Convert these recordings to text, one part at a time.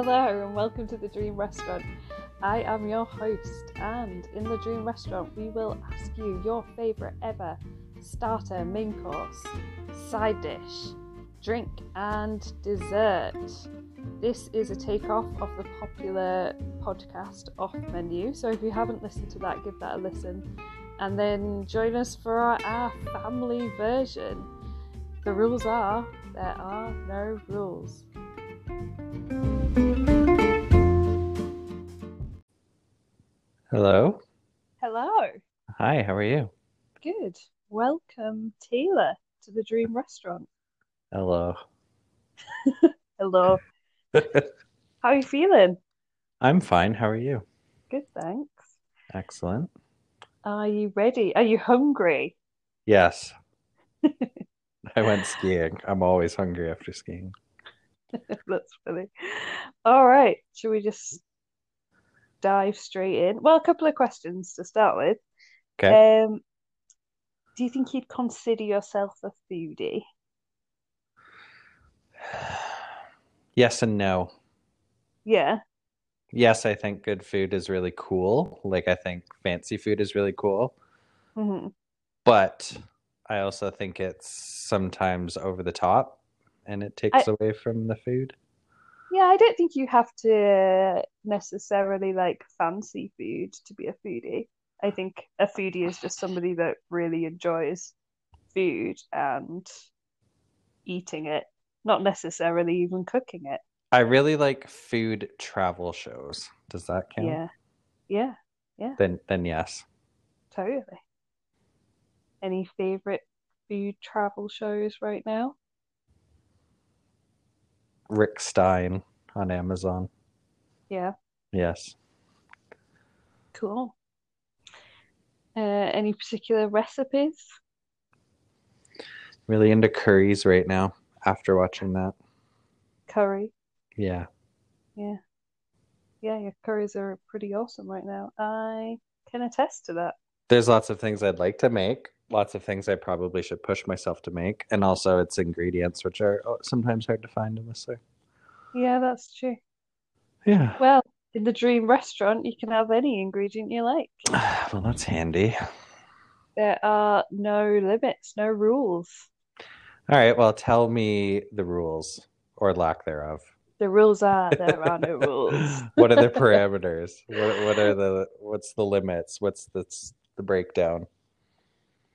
Hello and welcome to the Dream Restaurant. I am your host, and in the Dream Restaurant, we will ask you your favourite ever starter, main course, side dish, drink, and dessert. This is a takeoff of the popular podcast Off Menu, so if you haven't listened to that, give that a listen. And then join us for our, our family version. The rules are there are no rules. Hello. Hello. Hi, how are you? Good. Welcome, Taylor, to the Dream Restaurant. Hello. Hello. How are you feeling? I'm fine. How are you? Good, thanks. Excellent. Are you ready? Are you hungry? Yes. I went skiing. I'm always hungry after skiing. That's funny. All right. Should we just dive straight in? Well, a couple of questions to start with. Okay. Um, do you think you'd consider yourself a foodie? Yes and no. Yeah. Yes, I think good food is really cool. Like, I think fancy food is really cool. hmm But I also think it's sometimes over the top and it takes I away from the food. Yeah, I don't think you have to necessarily like fancy food to be a foodie. I think a foodie is just somebody that really enjoys food and eating it, not necessarily even cooking it. I really like food travel shows. Does that count? Yeah. Yeah. Yeah. Then then yes. Totally. Any favorite food travel shows right now? Rick Stein on Amazon. Yeah. Yes. Cool. Uh, any particular recipes? Really into curries right now after watching that. Curry. Yeah. Yeah. Yeah, your curries are pretty awesome right now. I can attest to that. There's lots of things I'd like to make, lots of things I probably should push myself to make, and also it's ingredients which are oh, sometimes hard to find in the store. Yeah, that's true. Yeah. Well, in the dream restaurant, you can have any ingredient you like. Well, that's handy. There are no limits, no rules. All right, well, tell me the rules or lack thereof. The rules are there are no rules. What are the parameters? What what are the what's the limits? What's the the breakdown?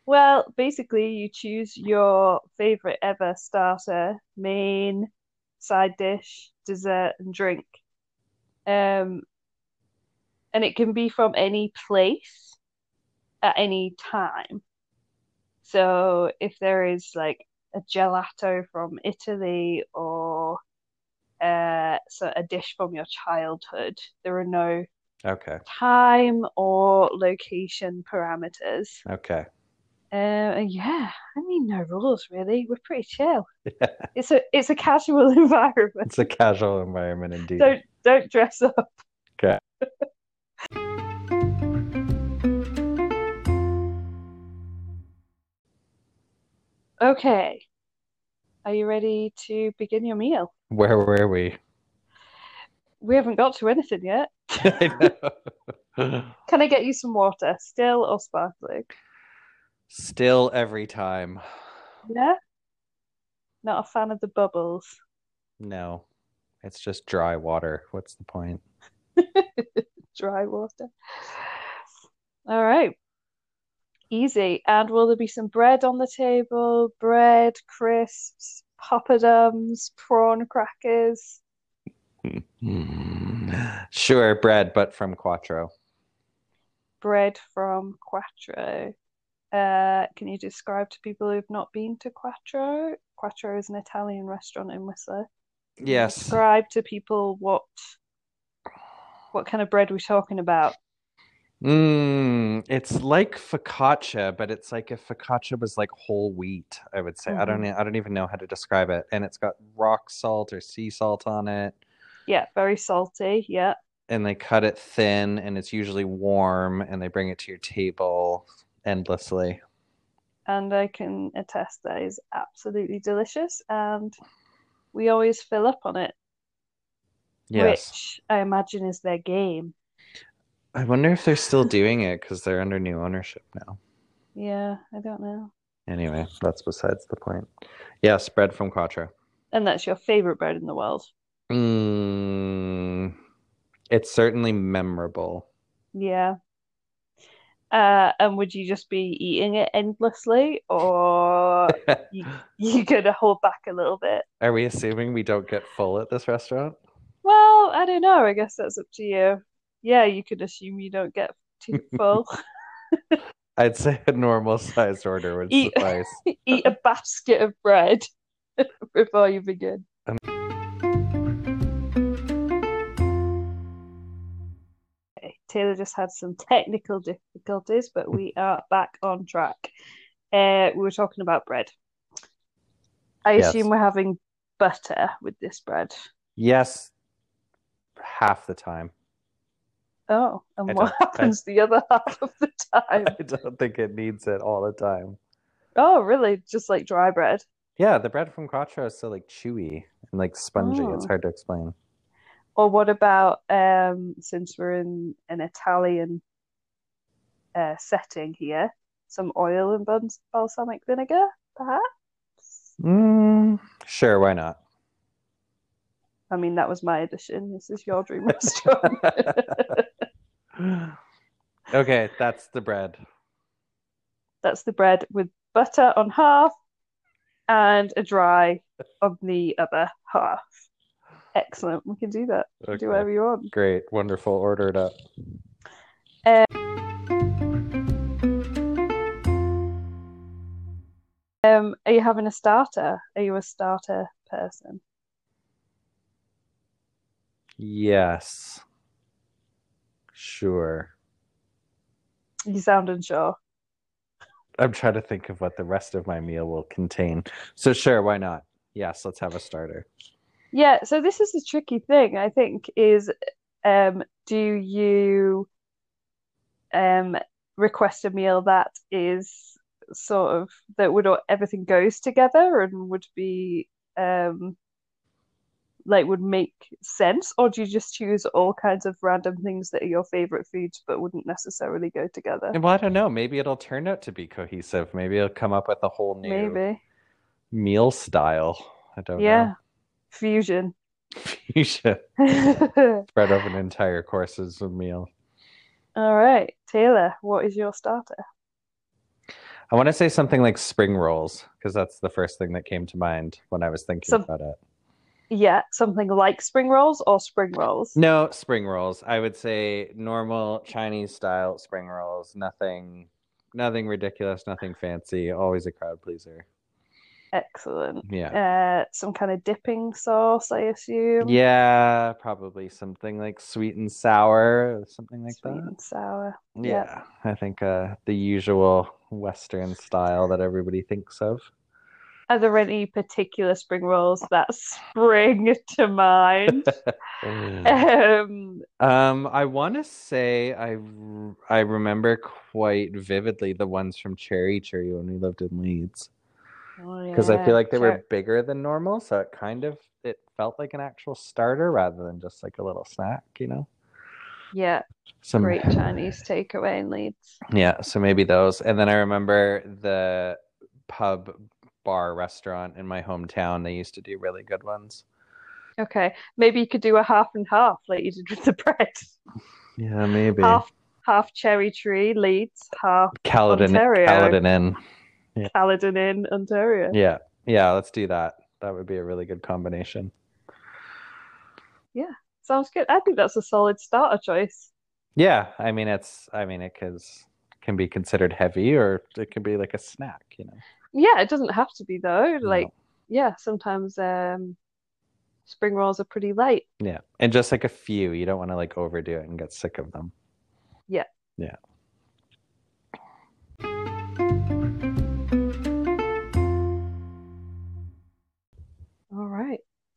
Well, basically, you choose your favorite ever starter, main, side dish, dessert, and drink. Um, and it can be from any place at any time. So if there is like a gelato from Italy or uh, so a dish from your childhood, there are no Okay. time or location parameters. Okay. Uh, yeah, I mean, no rules really. We're pretty chill. It's a it's a casual environment. It's a casual environment indeed. Don't don't dress up. Okay. Okay. Are you ready to begin your meal? Where were we? We haven't got to anything yet. I. Can I get you some water, still or sparkling? Still every time. Yeah? Not a fan of the bubbles. No. It's just dry water. What's the point? Dry water. All right. Easy. And will there be some bread on the table? Bread, crisps, poppadoms, prawn crackers? Sure, bread, but from Quattro. Bread from Quattro. Uh, can you describe to people who've not been to Quattro? Quattro is an Italian restaurant in Whistler. Yes. describe to people what what kind of bread we're talking about? Mm, it's like focaccia, but it's like if focaccia was like whole wheat, I would say. I don't hmm e- I don't even know how to describe it. And it's got rock salt or sea salt on it, Yeah, very salty. Yeah. and they cut it thin, and it's usually warm, and they bring it to your table endlessly. And I can attest that is absolutely delicious, and we always fill up on it. Yes. which I imagine is their game. I wonder if they're still doing it because they're under new ownership now. Yeah, I don't know. Anyway, that's besides the point. Yes, bread from Quattro. And that's your favorite bread in the world. Mm, it's certainly memorable. Yeah. Uh, and would you just be eating it endlessly, or you you gonna hold back a little bit? Are we assuming we don't get full at this restaurant? Well, I don't know. I guess that's up to you. Yeah, you could assume you don't get too full. I'd say a normal sized order would Eat- suffice. Eat a basket of bread before you begin. Okay, Taylor just had some technical difficulties, but we are back on track. Uh, we were talking about bread. I Yes. assume we're having butter with this bread. Yes, half the time. Oh, and what don't- I- happens the other half of the time? I don't think it needs it all the time. Oh, really? Just like dry bread? Yeah, the bread from Quattro is so like chewy and like spongy. It's Oh. hard to explain. Or what about um, since we're in an Italian uh, setting here, some oil and bals- balsamic vinegar, perhaps? Mm, sure, why not? I mean, that was my addition. This is your dream restaurant. okay, that's the bread. That's the bread with butter on half and a dry on the other half. Excellent. We can do that. Do whatever you want. Great, wonderful. Order it up. Um, are you having a starter? Are you a starter person? Yes. Sure. You sound unsure. I'm trying to think of what the rest of my meal will contain. So sure, why not? Yes, let's have a starter. Yeah, so this is the tricky thing, I think, is um, do you um, request a meal that is sort of that would everything goes together and would be um, like would make sense, or do you just choose all kinds of random things that are your favorite foods but wouldn't necessarily go together? Well, I don't know. Maybe it'll turn out to be cohesive. Maybe it'll come up with a whole new Maybe. meal style. I don't know. Yeah. Fusion. know. Fusion. All Spread over an entire courses of meal. all right Taylor, what is your starter? I want to say something like spring rolls because that's the first thing that came to mind when I was thinking Some- about it. Yeah, something like spring rolls or spring rolls. No, spring rolls. I would say normal Chinese style spring rolls. Nothing, nothing ridiculous. Nothing fancy. Always a crowd pleaser. Excellent. Yeah. Uh, some kind of dipping sauce, I assume. Yeah, probably something like sweet and sour, something like Sweet that. Sweet and sour. Yeah, I think uh, the usual Western style that everybody thinks of. Are there any particular spring rolls that spring to mind? Um, Um, I want to say I I remember quite vividly the ones from Cherry Tree when we lived in Leeds oh because I feel like they were bigger than normal, so it kind of it felt like an actual starter rather than just like a little snack, you know. yeah, Some great Chinese takeaway in Leeds. Yeah, so maybe those. And then I remember the pub bar restaurant in my hometown. They used to do really good ones. Okay, maybe you could do a half and half like you did with the bread. Yeah, maybe. Half half cherry tree, Leeds, half Caledon, Ontario. Caledon Inn. Yeah. Caledon in Ontario. Yeah, yeah. Let's do that. That would be a really good combination. Yeah, sounds good. I think that's a solid starter choice. Yeah, I mean it's. I mean it cause, can be considered heavy, or it can be like a snack. You know. Yeah, it doesn't have to be though. No. Like, yeah, sometimes um spring rolls are pretty light. Yeah, and just like a few. You don't want to like overdo it and get sick of them. Yeah. Yeah.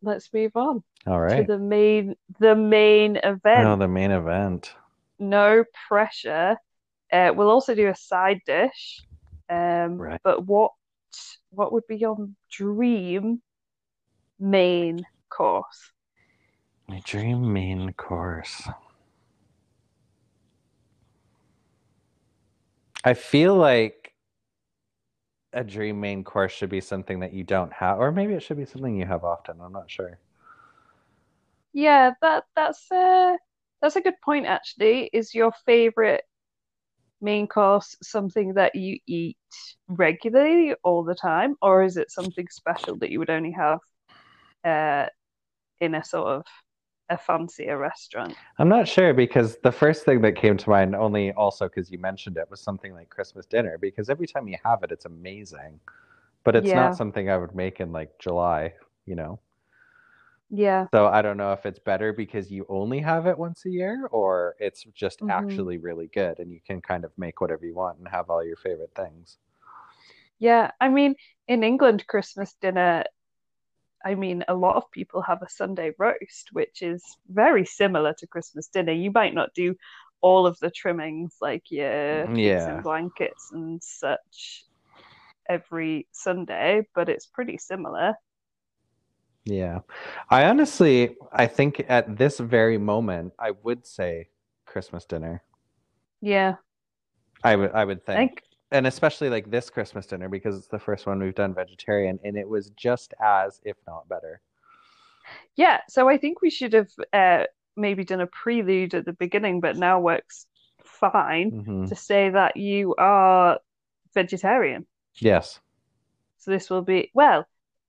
Let's move on All right. to the main the main event. Oh, the main event. No pressure. Uh, we'll also do a side dish. Um, Right. but what what would be your dream main course? My dream main course. I feel like a dream main course should be something that you don't have, or maybe it should be something you have often. I'm not sure. Yeah, that that's a that's a good point actually. Is your favorite main course something that you eat regularly all the time, or is it something special that you would only have uh, in a sort of a fancier restaurant? I'm not sure because the first thing that came to mind, only also because you mentioned it, was something like Christmas dinner. Because every time you have it, it's amazing, but it's Yeah, not something I would make in like July, you know. yeah. So I don't know if it's better because you only have it once a year, or it's just hmm actually really good and you can kind of make whatever you want and have all your favorite things. Yeah, I mean, in England, Christmas dinner, I mean, a lot of people have a Sunday roast, which is very similar to Christmas dinner. You might not do all of the trimmings like your mm, pigs Yeah, and blankets and such every Sunday, but it's pretty similar. yeah. I honestly, I think at this very moment, I would say Christmas dinner. Yeah, I would, I would think. And especially like this Christmas dinner because it's the first one we've done vegetarian, and it was just as, if not better. yeah, so I think we should have uh, maybe done a prelude at the beginning, but now works fine hmm to say that you are vegetarian. Yes. So this will be, well,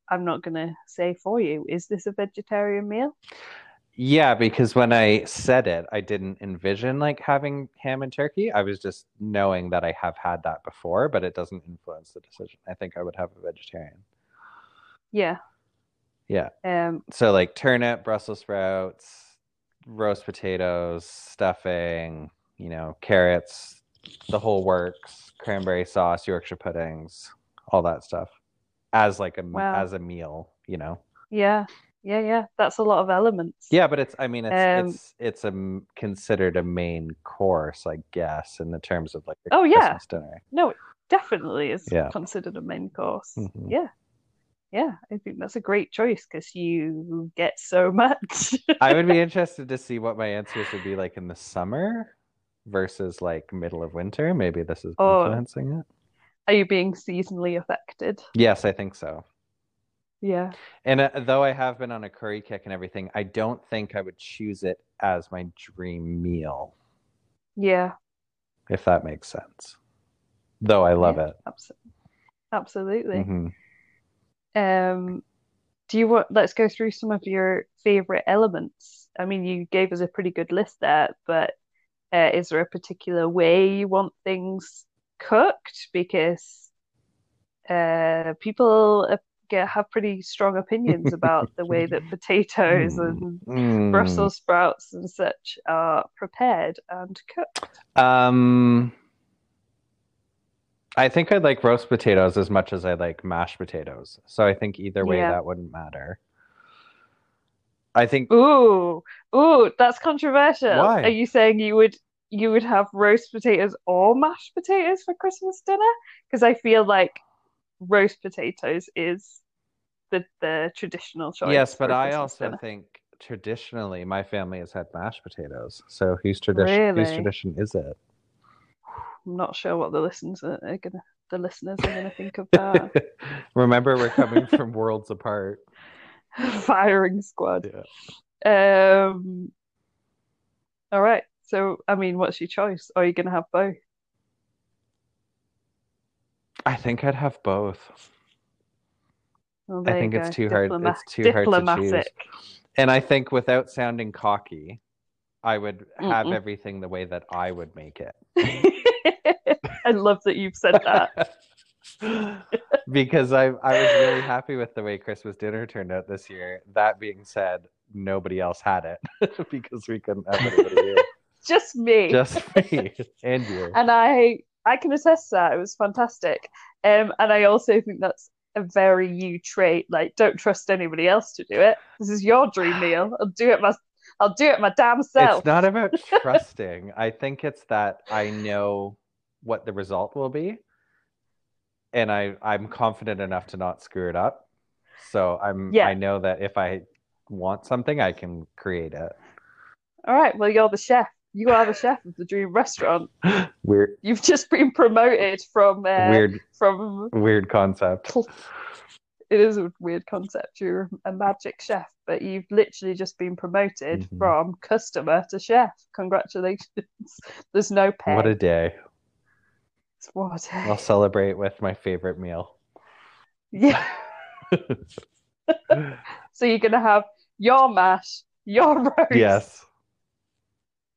I'm not gonna say for you, is this a vegetarian meal? Yeah, because when I said it, I didn't envision like having ham and turkey. I was just knowing that I have had that before, but it doesn't influence the decision. I think I would have a vegetarian. Yeah. Yeah. Um, So like turnip, Brussels sprouts, roast potatoes, stuffing, you know, carrots, the whole works, cranberry sauce, Yorkshire puddings, all that stuff as like a wow. as a meal, you know. Yeah. Yeah, yeah. That's a lot of elements. Yeah, but it's I mean it's Um, it's it's a considered a main course, I guess, in the terms of like a oh yeah. Christmas dinner. No, it definitely is Yeah. considered a main course. hmm Yeah. Yeah. I think that's a great choice because you get so much. I would be interested to see what my answers would be like in the summer versus like middle of winter. Maybe this is Or influencing it. are you being seasonally affected? Yes, I think so. Yeah. And uh, though I have been on a curry kick and everything, I don't think I would choose it as my dream meal, Yeah. if that makes sense. Though I love Yeah. it. Abs absolutely. hmm Um, do you want, let's go through some of your favorite elements. I mean, you gave us a pretty good list there, but uh, is there a particular way you want things cooked? Because uh, people uh, get, have pretty strong opinions about the way that potatoes Mm. and Brussels sprouts and such are prepared and cooked. Um, I think I'd like roast potatoes as much as I like mashed potatoes. So I think either way Yeah. that wouldn't matter. I think Ooh, ooh, that's controversial. Why? Are you saying you would you would have roast potatoes or mashed potatoes for Christmas dinner? Because I feel like roast potatoes is the the traditional choice. Yes, but I also dinner. think traditionally my family has had mashed potatoes. So whose tradition whose tradition is it? I'm not sure what the listeners are, are gonna the listeners are gonna think of that. Remember, we're coming from worlds apart. Firing squad. Yeah. Um, all right. So, I mean, what's your choice? Are you gonna have both? I think I'd have both. Well, I think it's too hard. It's too hard to choose. And I think without sounding cocky, I would have Mm-mm. everything the way that I would make it. I love that you've said that. because I I was really happy with the way Christmas dinner turned out this year. That being said, nobody else had it because we couldn't have anybody here. Just me. Just me and you. And I I can attest to that. It was fantastic. Um, and I also think that's a very you trait. Like, don't trust anybody else to do it. This is your dream meal. I'll do it my I'll do it my damn self. It's not about trusting. I think it's that I know what the result will be, and I I'm confident enough to not screw it up. So I'm Yeah. I know that if I want something, I can create it. All right. Well, you're the chef. You are the chef of the dream restaurant. Weird, You've just been promoted from uh, weird, from. weird concept. It is a weird concept. You're a magic chef, but you've literally just been promoted Mhm. from customer to chef. Congratulations. There's no pay. What a day! What I'll celebrate with my favorite meal. Yeah. So you're gonna have your mash, your roast, yes,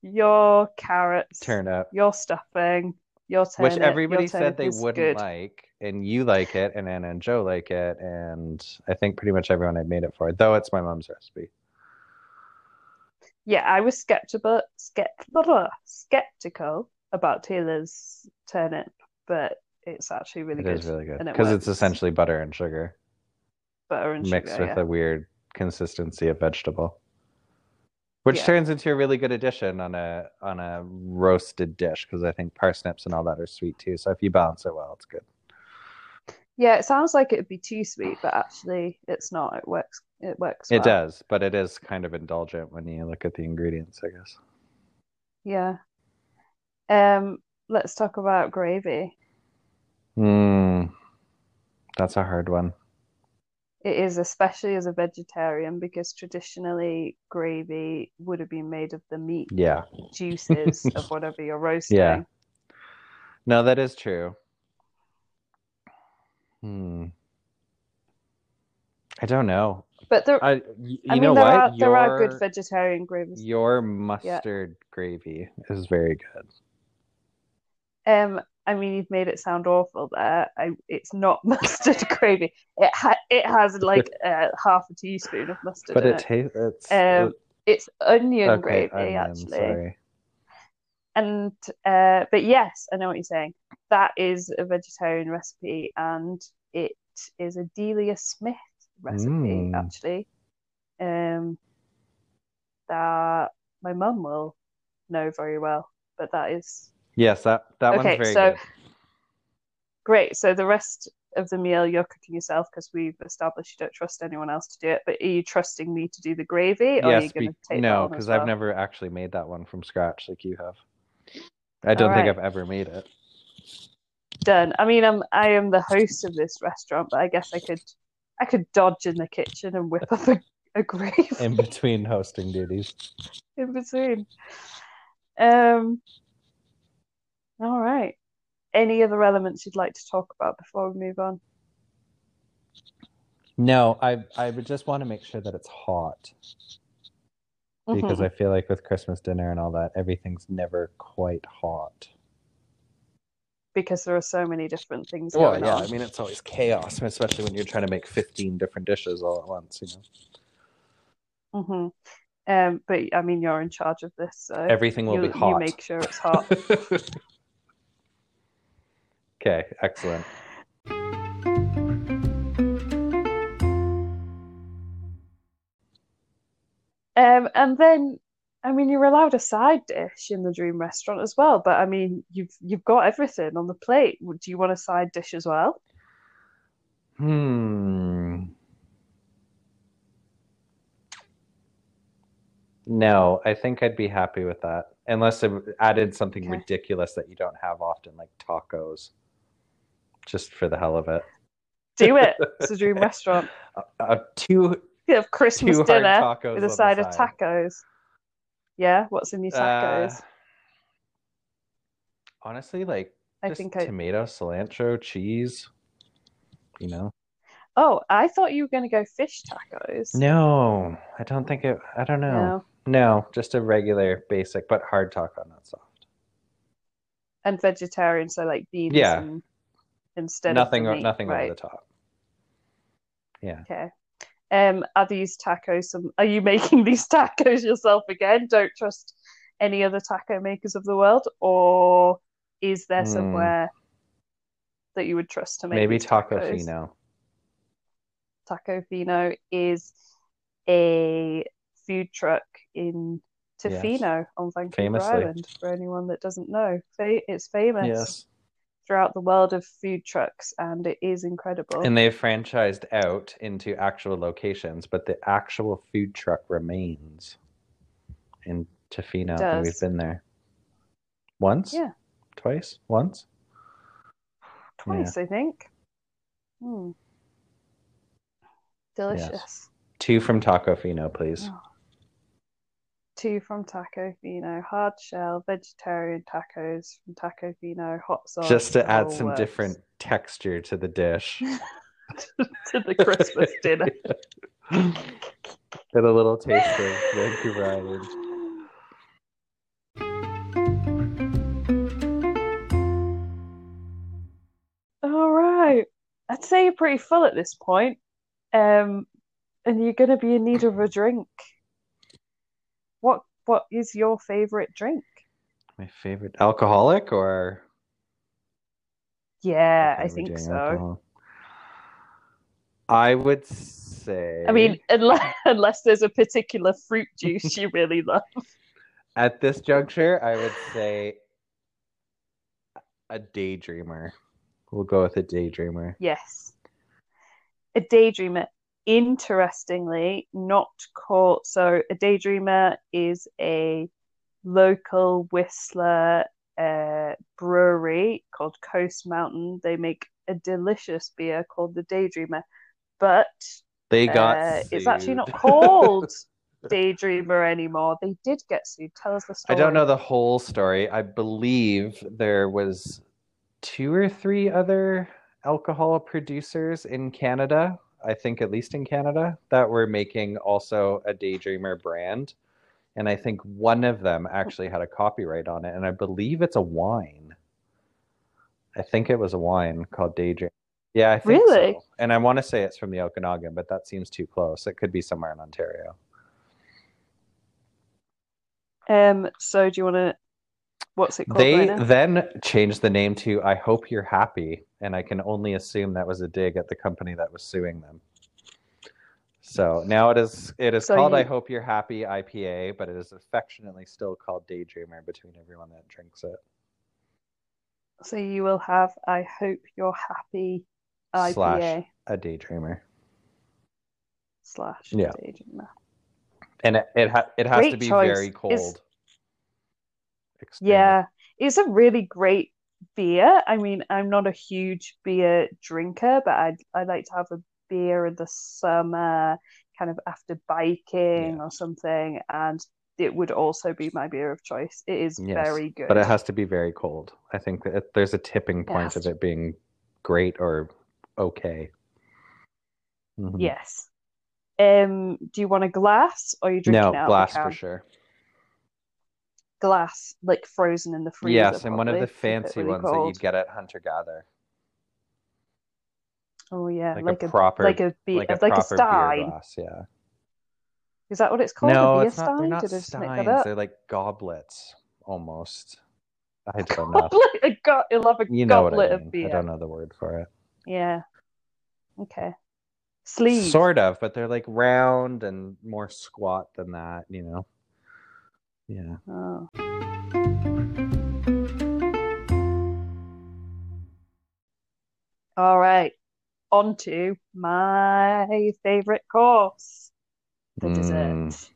your carrots, turnip, your stuffing, your turnip. which everybody said they wouldn't good. like, and you like it, and Anna and Joe like it, and I think pretty much everyone I'd made it for, though it's my mom's recipe. Yeah, I was skeptical, skeptical, skeptical about Taylor's turnip, but it's actually really It good. is really good and it because it's essentially butter and sugar Butter and mixed sugar, with yeah. a weird consistency of vegetable, which Yeah. turns into a really good addition on a on a roasted dish because I think parsnips and all that are sweet too. So if you balance it well, it's good. Yeah, it sounds like it'd be too sweet, but actually it's not. It works. It works It well. does, but it is kind of indulgent when you look at the ingredients, I guess. Yeah. Um, let's talk about gravy. Hmm. that's a hard one. It is, especially as a vegetarian, because traditionally gravy would have been made of the meat Yeah. juices of whatever you're roasting. Yeah. No, that is true. Hmm. I don't know. But there, I, you I mean, know there what? are there are good vegetarian gravies. Your mustard gravy is very good. Um, I mean, you've made it sound awful there. I, it's not mustard gravy. It ha it has like uh, half a teaspoon of mustard But in it it. tastes it's Um, It's onion okay, gravy, onion, actually. sorry. And uh, but yes, I know what you're saying. That is a vegetarian recipe, and it is a Delia Smith recipe, Mm. actually. Um, that my mum will know very well. But that is Yes, that that Okay, one's very so- good. great. So the rest of the meal you're cooking yourself because we've established you don't trust anyone else to do it. But are you trusting me to do the gravy, or are you Yes, be- to take no, because I've well? never actually made that one from scratch like you have. I don't think I've ever made it. done. I mean, I'm I am the host of this restaurant, but I guess I could I could dodge in the kitchen and whip up a, a gravy In between hosting duties. in between. Um. All right. Any other elements you'd like to talk about before we move on? No, I I would just want to make sure that it's hot because Mhm. I feel like with Christmas dinner and all that, everything's never quite hot. because there are so many different things Well, going yeah, on. I mean it's always chaos, especially when you're trying to make 15 different dishes all at once, you know. hmm Um, but I mean, you're in charge of this, so Everything will you, be hot. you make sure it's hot. okay, excellent. Um, and then, I mean, you're allowed a side dish in the Dream Restaurant as well. But I mean, you've you've got everything on the plate. Do you want a side dish as well? Hmm. No, I think I'd be happy with that. Unless it added something Okay. ridiculous that you don't have often, like tacos. Just for the hell of it. Do it. It's a Dream Restaurant. Uh, uh, two You have Christmas two dinner tacos with a side of side. tacos. Yeah, what's in your tacos? Uh, honestly, like I just think I. tomato, cilantro, cheese. You know? Oh, I thought you were going to go fish tacos. No, I don't think it. I don't know. No. No, just a regular, basic, but hard taco, not soft. And vegetarian, so like beans Yeah. and instead nothing, of meat, nothing right? over the top. Yeah. Okay. Um, are these tacos some are you making these tacos yourself again? Don't trust any other taco makers of the world, or is there Hmm. somewhere that you would trust to make Maybe these taco tacos? fino. Tacofino is a food truck in Tofino on Vancouver Famously. Island. For anyone that doesn't know, it's famous. Yes. Throughout the world of food trucks, and it is incredible. And they've franchised out into actual locations, but the actual food truck remains in Tofino. And we've been there once, Yeah. twice, once. Twice, I think. Hmm. Delicious. Two from Tacofino, please. Oh. Two from Tacofino, hard shell, vegetarian tacos from Tacofino, hot sauce. Just to add some works. different texture to the dish. to the Christmas dinner. Get a little taste of Vancouver Island. All right. I'd say you're pretty full at this point. Um, and you're going to be in need of a drink. What What is your favorite drink? My favorite alcoholic or Yeah, I think so. alcohol. I would say I mean, unless, unless there's a particular fruit juice you really love. at this juncture, I would say a daydreamer. We'll go with a daydreamer. Yes. A daydreamer. Interestingly, not caught. So, a daydreamer is a local Whistler uh, brewery called Coast Mountain. They make a delicious beer called the Daydreamer, but They got uh, it's actually not called Daydreamer anymore. They did get sued. Tell us the story. I don't know the whole story. I believe there was two or three other alcohol producers in Canada, I think at least in Canada, that were making also a Daydreamer brand. And I think one of them actually had a copyright on it. And I believe it's a wine. I think it was a wine called Daydream. Yeah, I think Really? so. And I want to say it's from the Okanagan, but that seems too close. It could be somewhere in Ontario. Um, so do you want to? What's it called They right then changed the name to I Hope You're Happy, and I can only assume that was a dig at the company that was suing them. So now it is it is So called I Hope You're Happy IPA, but it is affectionately still called Daydreamer between everyone that drinks it. So you will have. I hope you're happy. IPA Slash a Daydreamer. slash Yeah. Daydreamer. And it it, ha- it has to be choice. very cold. Extremely. Yeah, it's a really great beer. I mean, I'm not a huge beer drinker, but I'd I like to have a beer in the summer, kind of after biking Yeah. or something, and it would also be my beer of choice. It is Yes, very good. But it has to be very cold. I think that there's a tipping point of to- it being great or okay. Mhm. Yes. Um, do you want a glass or are you drinking No, out the glass for sure. Glass, like frozen in the freezer, Yes, and one of the fancy really ones that you'd get at Hunter Gather, Oh yeah, like, like a a proper, like a be- like a like a proper beer stein. glass. Yeah. Is that what it's called? No, beer it's not. They're not Did I steins. They're like goblets almost. I don't know. Goblet, a go- you'll have a You know what goblet I of mean. I don't know the word for it. Yeah. Okay. Sleeve. Sort of, but they're like round and more squat than that. You know. Yeah. Oh. All right. On to my favorite course, the dessert. Mm.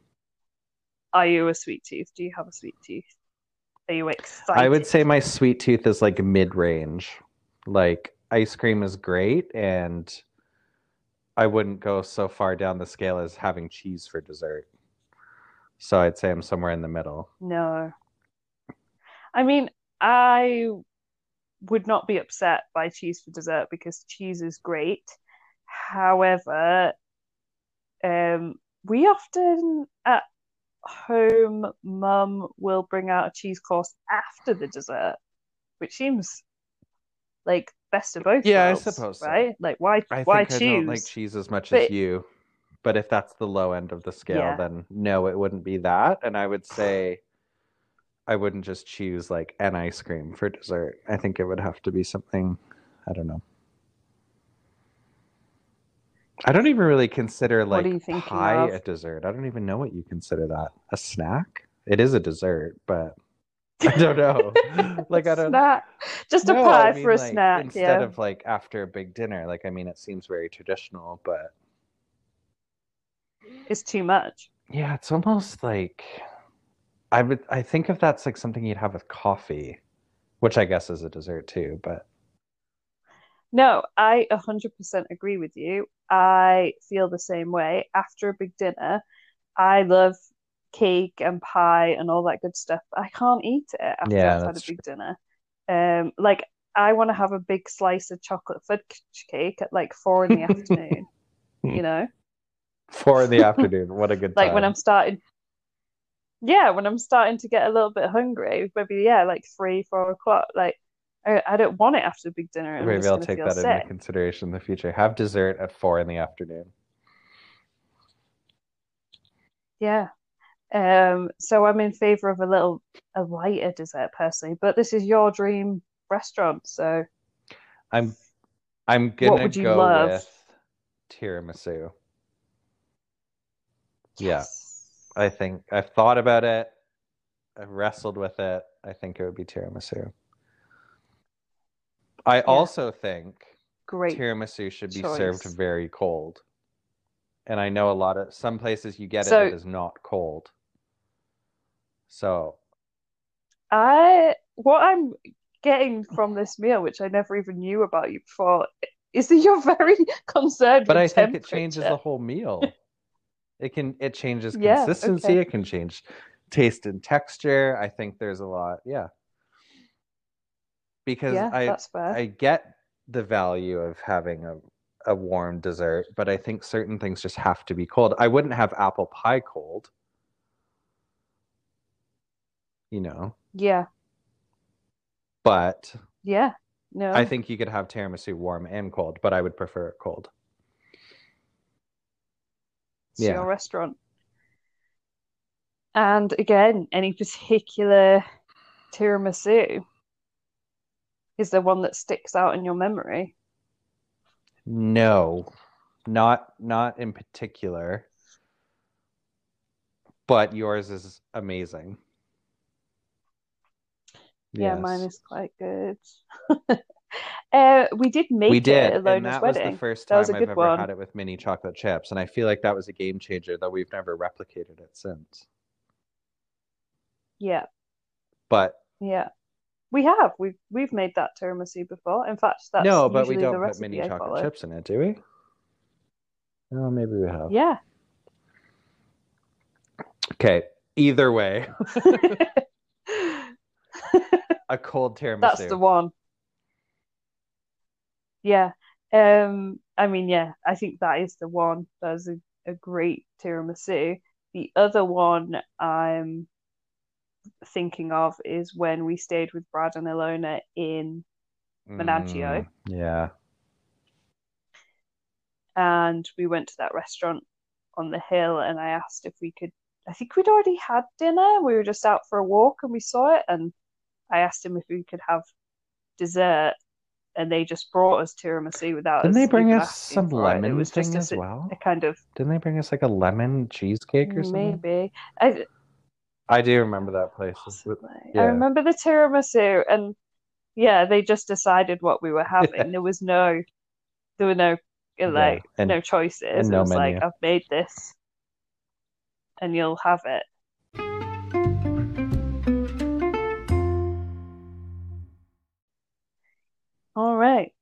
Are you a sweet tooth? Do you have a sweet tooth? Are you excited? I would say my sweet tooth is like mid range. Like ice cream is great, and I wouldn't go so far down the scale as having cheese for dessert. So I'd say I'm somewhere in the middle. No. I mean, I would not be upset by cheese for dessert because cheese is great. However, um, we often at home, mum will bring out a cheese course after the dessert, which seems like best of both Yeah, I worlds, suppose so. right? Like, why, I why think I don't like cheese as much But- as you. But if that's the low end of the scale, Yeah. then no, it wouldn't be that. And I would say I wouldn't just choose like an ice cream for dessert. I think it would have to be something, I don't know. I don't even really consider like pie of? a dessert. I don't even know what you consider that. A snack? It is a dessert, but I don't know. like I don't snack. Just a No, pie I mean, for a like, snack. instead Yeah. of like after a big dinner. Like I mean, it seems very traditional, but It's too much. yeah, it's almost like I would. I think if that's like something you'd have with coffee, which I guess is a dessert too. But No, I 100% agree with you. I feel the same way. After a big dinner, I love cake and pie and all that good stuff. I can't eat it after Yeah, I've had a big dinner. Um, like I want to have a big slice of chocolate fudge cake at like four in the afternoon, you know? Four in the afternoon, what a good Like time. when I'm starting, yeah, when I'm starting to get a little bit hungry, maybe yeah, like three, four o'clock. Like I, I don't want it after a big dinner. I'm Maybe I'll take that sick. into consideration in the future. Have dessert at four in the afternoon. Yeah. Um, so I'm in favor of a little a lighter dessert personally, but this is your dream restaurant, so I'm I'm gonna would you go love? with tiramisu. Yeah. I think I've thought about it. I've wrestled with it. I think it would be tiramisu. I also think Great. tiramisu should be served very cold. And I know a lot of some places you get So- it that is not cold. So I what I'm getting from this meal, which I never even knew about you before, is that you're very concerned but I think it changes the whole meal. It can it changes Yeah, consistency, okay. it can change taste and texture. I think there's a lot, yeah. Because Yeah, I. I get the value of having a a warm dessert, but I think certain things just have to be cold. I wouldn't have apple pie cold. You know, Yeah. but Yeah. No. I think you could have tiramisu warm and cold, but I would prefer it cold. It's Yeah. your restaurant. And again, any particular tiramisu is there one that sticks out in your memory? No, not not in particular. But yours is amazing. Yeah, mine is quite good. uh, we did make We it did, at and that was wedding. the first That was time I've ever one. had it with mini chocolate chips, and I feel like that was a game changer, though we've never replicated it since. Yeah, But yeah. We have. We've we've made that tiramisu before. In fact, that's no, but we don't put mini I chocolate follow. chips in it, do we? Oh, maybe we have. Yeah. Okay. Either way, a cold tiramisu. That's the one. Yeah. Um, I mean, yeah, I think that is the one. That's a, a great tiramisu. The other one I'm thinking of is when we stayed with Brad and Ilona in Menaggio. Mm, yeah. and we went to that restaurant on the hill and I asked if we could I think we'd already had dinner. We were just out for a walk and we saw it and I asked him if we could have dessert and they just brought us tiramisu without Didn't they bring us some for it. It lemon was just thing a, as s- well? a kind of Didn't they bring us like a lemon cheesecake or something? maybe I I do remember that place. possibly. yeah. I remember the tiramisu and yeah, they just decided what we were having. There was no there were no uh, Yeah, like and- no choices. and It no was like. I've made this and you'll have it. All right.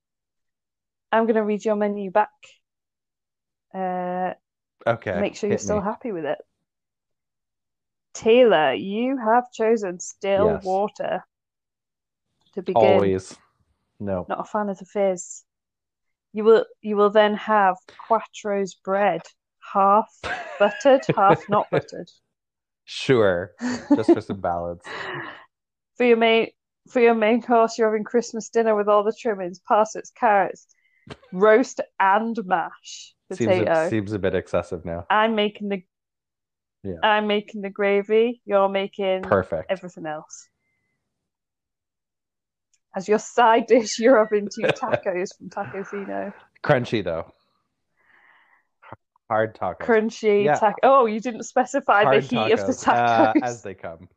I'm going to read your menu back. Uh, Okay. make sure you're hit still happy with it. Taylor, you have chosen still Yes. water to begin. Always. No. Not a fan of the fizz. You will you will then have Quattro's bread, half buttered, half not buttered. Sure. Just for some balance. For your main for your main course, you're having Christmas dinner with all the trimmings, parsnips, carrots, roast and mash Seems potato. a, seems a bit excessive now. I'm making the Yeah. I'm making the gravy. You're making Perfect. everything else. As your side dish, you're having two tacos from Tacofino. Crunchy though. Hard tacos. Crunchy Yeah. taco. Oh, you didn't specify Hard the heat of the tacos, uh, tacos. as they come.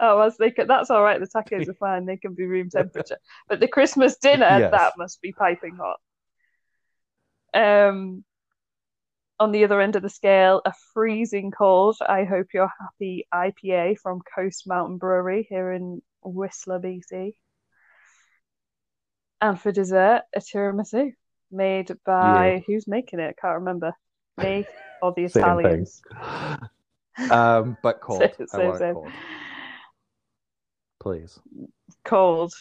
Oh, well, they can, that's all right. The tacos are fine. They can be room temperature. But the Christmas dinner, Yes. that must be piping hot. Um, on the other end of the scale, a freezing cold. I hope you're happy IPA from Coast Mountain Brewery here in Whistler, BC. And for dessert, a tiramisu made by who's making it? I can't remember. Me or the Italians. Um, but cold. Same, I same, want same. it cold. Please. Cold.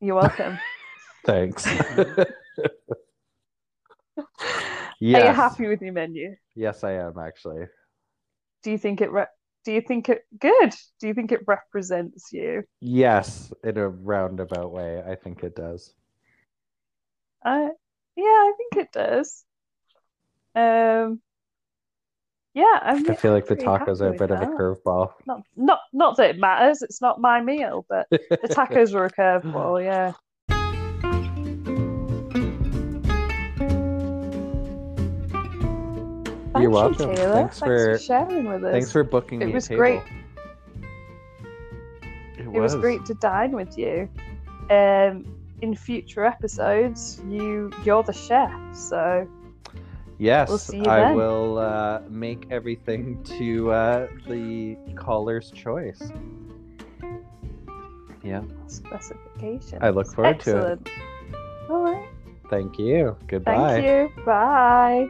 You're welcome. Thanks. Are you happy with your menu? Yes, I am actually. Do you think it re do you think it good? Do you think it represents you? Yes, in a roundabout way, I think it does. Uh, yeah, I think it does. Um, yeah, I'm I feel like the tacos are a with bit of a curveball. Not, not, not that it matters. It's not my meal, but the tacos were a curveball. Yeah. Thank You're you, welcome. Taylor. Thanks Thanks for for- sharing with us. Thanks for booking It me a was table. great. It It was great to dine with you. Um, in future episodes, you you're the chef, so Yes, We'll I then. will uh, make everything to uh, the caller's choice. Yeah, Specification. I look forward to it. Excellent. All right. thank you. Goodbye. Thank you. Bye.